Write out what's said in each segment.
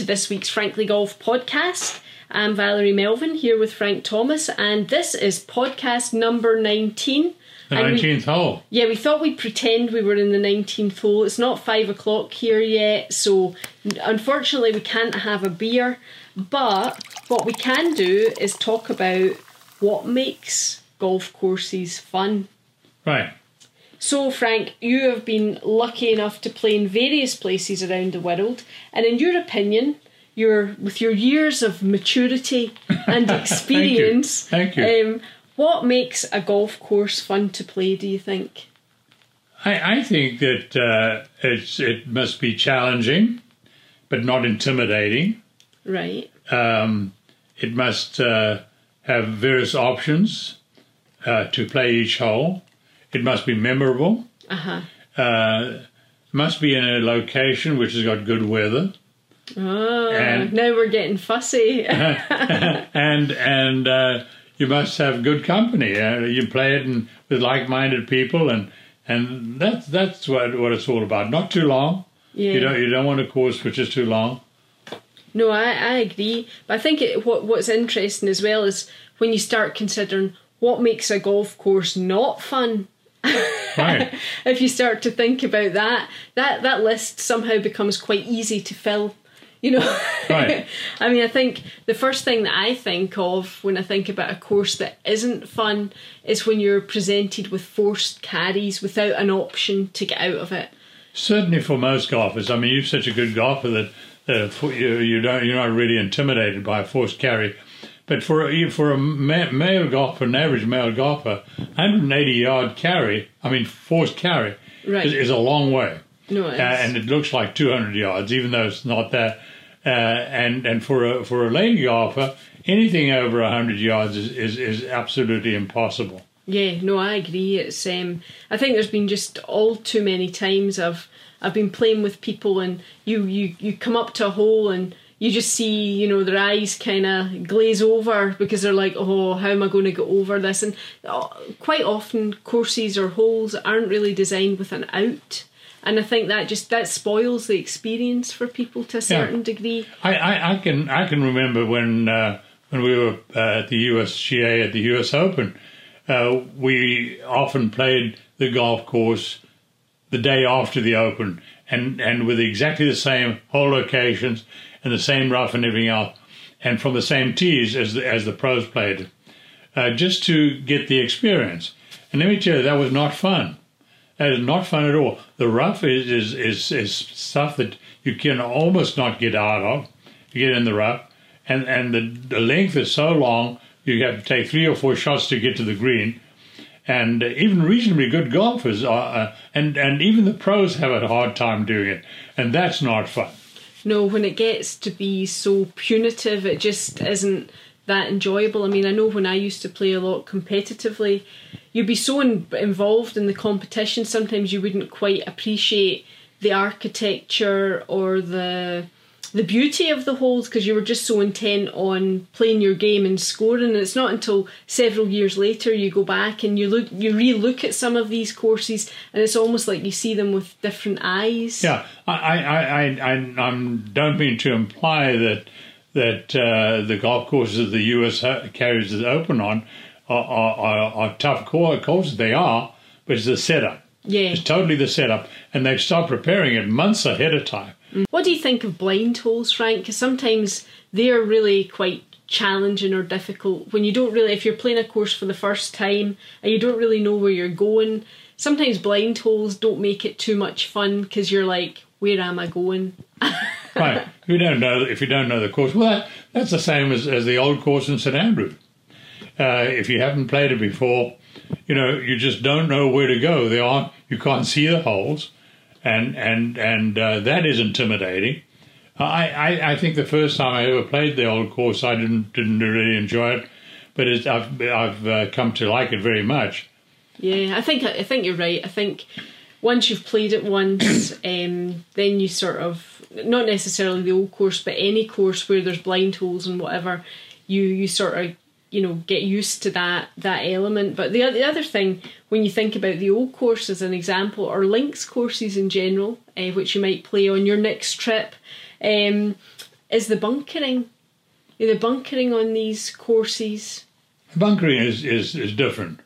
to this week's Frankly Golf podcast. I'm Valerie Melvin here with Frank Thomas, and this is podcast number 19. The And we- 19th hole. Yeah, we thought we'd pretend we were in the 19th hole. It's not five o'clock here yet, so unfortunately we can't have a beer. But what we can do is talk about what makes golf courses fun. Right. So, Frank, you have been lucky enough to play in various places around the world, and in your opinion, your with your years of maturity and experience, Thank you. Thank Um, what makes a golf course fun to play? Do you think? I, I think that uh, it's, it must be challenging, but not intimidating. Right. Um, it must uh, have various options uh, to play each hole. It must be memorable. Uh huh. Uh, must be in a location which has got good weather. Oh, And- now we're getting fussy. and and uh, you must have good company. Uh, you play it in, with like-minded people, and and that's that's what what it's all about. Not too long. yeah. You don't you don't want a course which is too long. No, I, I agree. But I think it, what what's interesting as well is when you start considering what makes a golf course not fun. Right. if you start to think about that, that that list somehow becomes quite easy to fill. You know, Right. I mean, I think the first thing that I think of when I think about a course that isn't fun is when you're presented with forced carries without an option to get out of it. Certainly for most golfers. I mean, you're such a good golfer that uh, you you don't you're not really intimidated by a forced carry. But for a, for a male golfer, an average male golfer, 180 yard carry, I mean forced carry, Right. is, is a long way. No, uh, and it looks like 200 yards, even though it's not that. Uh, and and for a for a lady golfer, anything over 100 yards is, is, is absolutely impossible. Yeah, no, I agree. It's um, I think there's been just all too many times I've I've been playing with people and you you you come up to a hole and you just see you know their eyes kind of glaze over because they're like, oh, how am I going to get over this? And uh, quite often courses or holes aren't really designed with an out. And I think that just that spoils the experience for people to a certain degree. I, I, I can I can remember when uh, when we were uh, at the USGA at the US Open, uh, we often played the golf course the day after the Open, and and with exactly the same hole locations and the same rough and everything else, and from the same tees as the, as the pros played, uh, just to get the experience. And let me tell you, that was not fun. That is not fun at all. The rough is, is, is, is stuff that you can almost not get out of. You get in the rough, and, and the, the length is so long, you have to take three or four shots to get to the green. And even reasonably good golfers are, uh, and, and even the pros have a hard time doing it. And that's not fun. No, when it gets to be so punitive, it just isn't that enjoyable. I mean, I know when I used to play a lot competitively, you'd be so in, involved in the competition, sometimes you wouldn't quite appreciate the architecture or the the beauty of the holes because you were just so intent on playing your game and scoring and it's not until several years later you go back and you look you re-look at some of these courses and it's almost like you see them with different eyes Yeah, I, I, I, I, I'm, don't mean to imply that that uh, the golf courses that the US carries is open on are, are, are, tough cour- courses. They are, but it's the setup. yeah It's totally the setup, and they've started preparing it months ahead of time. What do you think of blind holes, Frank? Because sometimes they're really quite challenging or difficult when you don't really, if you're playing a course for the first time and you don't really know where you're going. Sometimes blind holes don't make it too much fun because you're like, where am I going? right. If you don't know, if you don't know the course, well, that, that's the same as, as the old course in St Andrew. Uh, if you haven't played it before, you know you just don't know where to go. There aren't, you can't see the holes, and and and uh, that is intimidating. I, I I think the first time I ever played the old course, I didn't didn't really enjoy it, but it's, I've I've uh, come to like it very much. Yeah, I think I think you're right. I think once you've played it once, um, then you sort of not necessarily the old course, but any course where there's blind holes and whatever, you you sort of you know get used to that that element. But the the other thing when you think about the old course as an example, or links courses in general, uh, which you might play on your next trip. Um, is the bunkering. The bunkering on these courses. Bunkering is, is, is different.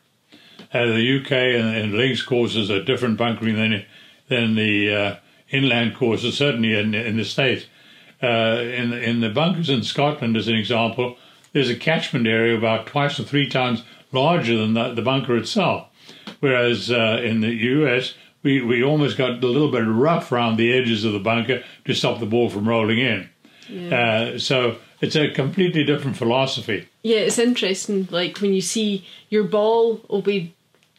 Uh, the UK and, and links courses are different bunkering than than the uh, inland courses, certainly in, in the States. Uh, in, in the bunkers in Scotland, as an example, there's a catchment area about twice or three times larger than the, the bunker itself. Whereas uh, in the US, we, we almost got a little bit rough around the edges of the bunker to stop the ball from rolling in. Yeah. Uh, so it's a completely different philosophy. Yeah, it's interesting. Like when you see your ball will be,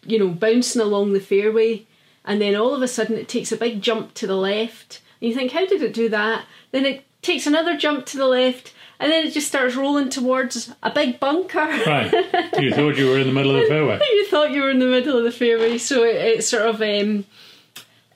you know, bouncing along the fairway, and then all of a sudden it takes a big jump to the left, and you think, how did it do that? Then it takes another jump to the left, and then it just starts rolling towards a big bunker. Right. you thought you were in the middle of the fairway. you thought you were in the middle of the fairway, so it, it sort of um,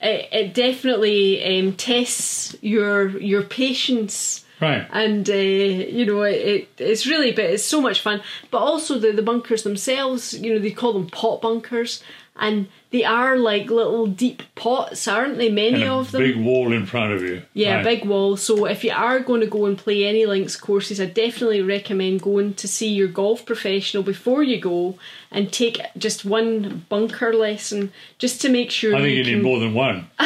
it, it definitely um, tests your your patience Right. and uh, you know it, it it's really but it's so much fun but also the the bunkers themselves you know they call them pot bunkers and they are like little deep pots aren't they many of them big wall in front of you. yeah Right. big wall so if you are going to go and play any links courses i definitely recommend going to see your golf professional before you go and take just one bunker lesson just to make sure I think you can, need more than one.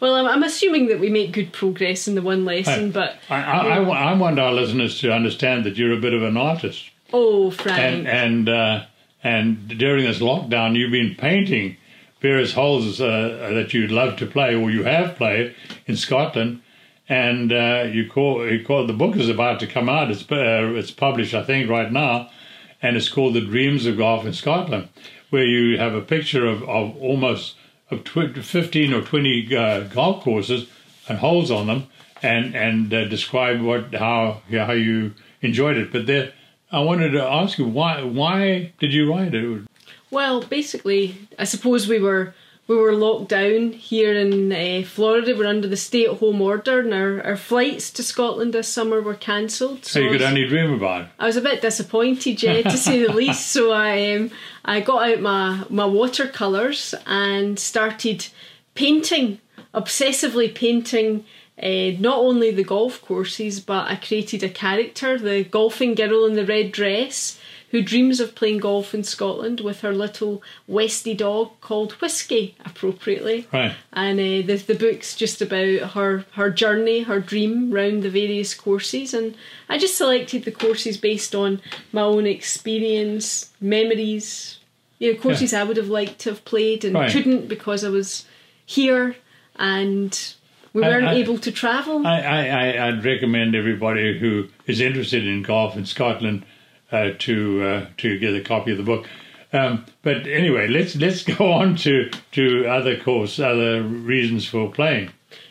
well I'm, I'm assuming that we make good progress in the one lesson Right. but I, I, I, I want our listeners to understand that you're a bit of an artist. oh frank And and uh, and during this lockdown, you've been painting various holes uh, that you'd love to play or you have played in Scotland. And uh, you call you call the book is about to come out. It's uh, it's published, I think, right now, and it's called "The Dreams of Golf in Scotland," where you have a picture of, of almost of tw- fifteen or twenty uh, golf courses and holes on them, and and uh, describe what how how you enjoyed it. But there, I wanted to ask you why why did you write it? Well, basically, I suppose we were we were locked down here in uh, Florida. We're under the stay-at-home order, and our, our flights to Scotland this summer were cancelled. So you could was- only dream about it. I was a bit disappointed, yeah, to say the least. So I um, I got out my my watercolors and started painting, obsessively painting. Uh, not only the golf courses, but I created a character, the golfing girl in the red dress, who dreams of playing golf in Scotland with her little Westie dog called Whiskey, appropriately. Right. And uh, the the book's just about her her journey, her dream round the various courses, and I just selected the courses based on my own experience, memories, you know, courses I would have liked to have played and Right. couldn't because I was here and we weren't I- able to travel. I, I, I, I'd recommend everybody who is interested in golf in Scotland uh, to uh, to get a copy of the book. Um, but anyway, let's let's go on to, to other course, other reasons for playing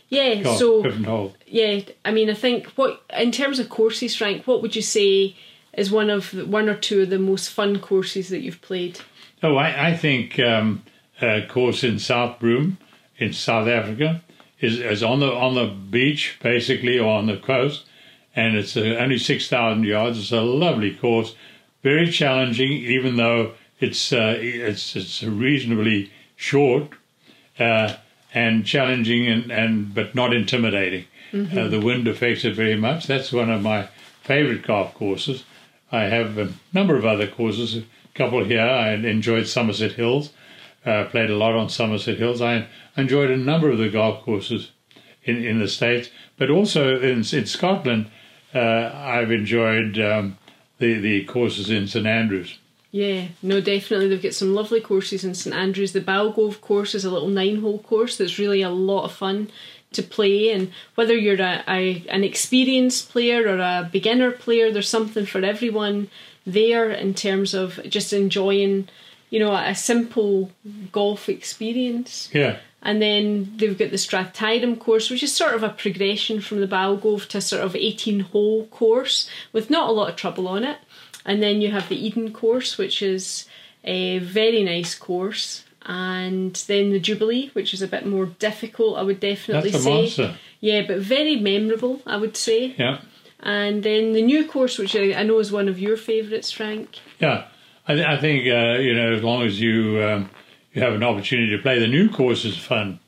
yeah, golf, so yeah, I mean, I think what in terms of courses, Frank, what would you say is one of the, one or two of the most fun courses that you've played? Oh, I, I think um, a course in Southbroom in South Africa is, is on the on the beach basically or on the coast, and it's uh, only six thousand yards. It's a lovely course, very challenging, even though it's uh, it's it's reasonably short uh, and challenging and, and but not intimidating. Uh, the wind affects it very much. That's one of my favorite golf courses. I have a number of other courses, a couple here. I enjoyed Somerset Hills, uh, played a lot on Somerset Hills. I enjoyed a number of the golf courses in, in the States, but also in, in Scotland, uh, I've enjoyed um, the, the courses in St Andrews. Yeah, no, definitely. They've got some lovely courses in St Andrews. The Balgove course is a little nine hole course that's really a lot of fun to play. And whether you're a, a an experienced player or a beginner player, there's something for everyone there in terms of just enjoying, you know, a simple golf experience. Yeah, And then they've got the Strathtyrum course, which is sort of a progression from the Balgove to a sort of 18 hole course with not a lot of trouble on it. And then you have the Eden course, which is a very nice course. And then the Jubilee, which is a bit more difficult, I would definitely that's a say. monster. Yeah, but very memorable, I would say. Yeah, And then the new course, which I I know is one of your favourites, Frank. yeah. I, th- I think uh, you know as long as you um, you have an opportunity to play, the new course is fun.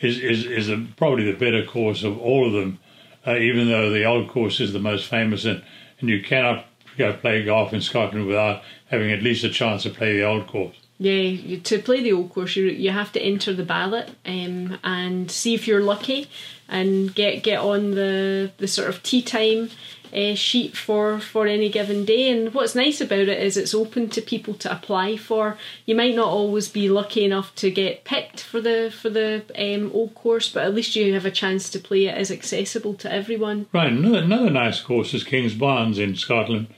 Is is is a, probably the better course of all of them. uh, even though the old course is the most famous, and, and you cannot go play golf in Scotland without having at least a chance to play the old course. Yeah, to play the old course, you you have to enter the ballot um, and see if you're lucky, and get get on the the sort of tee time uh, sheet for for any given day. And what's nice about it is it's open to people to apply for. You might not always be lucky enough to get picked for the for the um, old course, but at least you have a chance to play it as accessible to everyone. Right. Another another nice course is King's Kingsbarns in Scotland,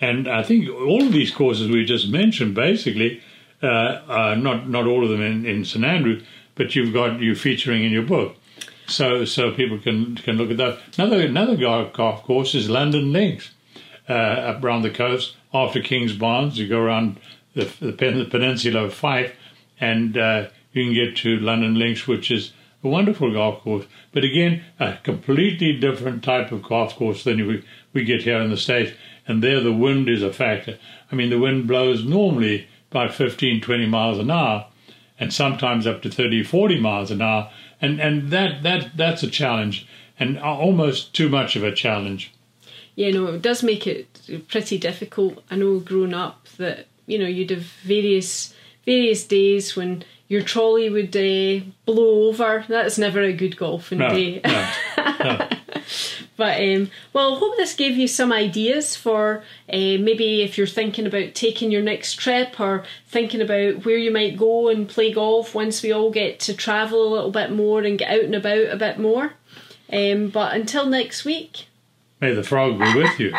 and I think all of these courses we just mentioned basically, uh, are not not all of them in, in St Andrew, but you've got you featuring in your book so so people can can look at that. Another another golf course is Lundin Links, uh, up around the coast after King's Kingsbarns. You go around the, the peninsula of Fife, and uh, you can get to Lundin Links, which is a wonderful golf course. But again, a completely different type of golf course than we we get here in the states. And there, the wind is a factor. I mean, the wind blows normally about 15, 20 miles an hour, and sometimes up to 30, 40 miles an hour and and that that that's a challenge, and almost too much of a challenge. Yeah, no, it does make it pretty difficult. I know, growing up, that you know you'd have various various days when your trolley would uh, blow over. That's never a good golfing no, day. No, no. But um, well, I hope this gave you some ideas for uh, maybe if you're thinking about taking your next trip or thinking about where you might go and play golf once we all get to travel a little bit more and get out and about a bit more. Um, but until next week, may the frog be with you.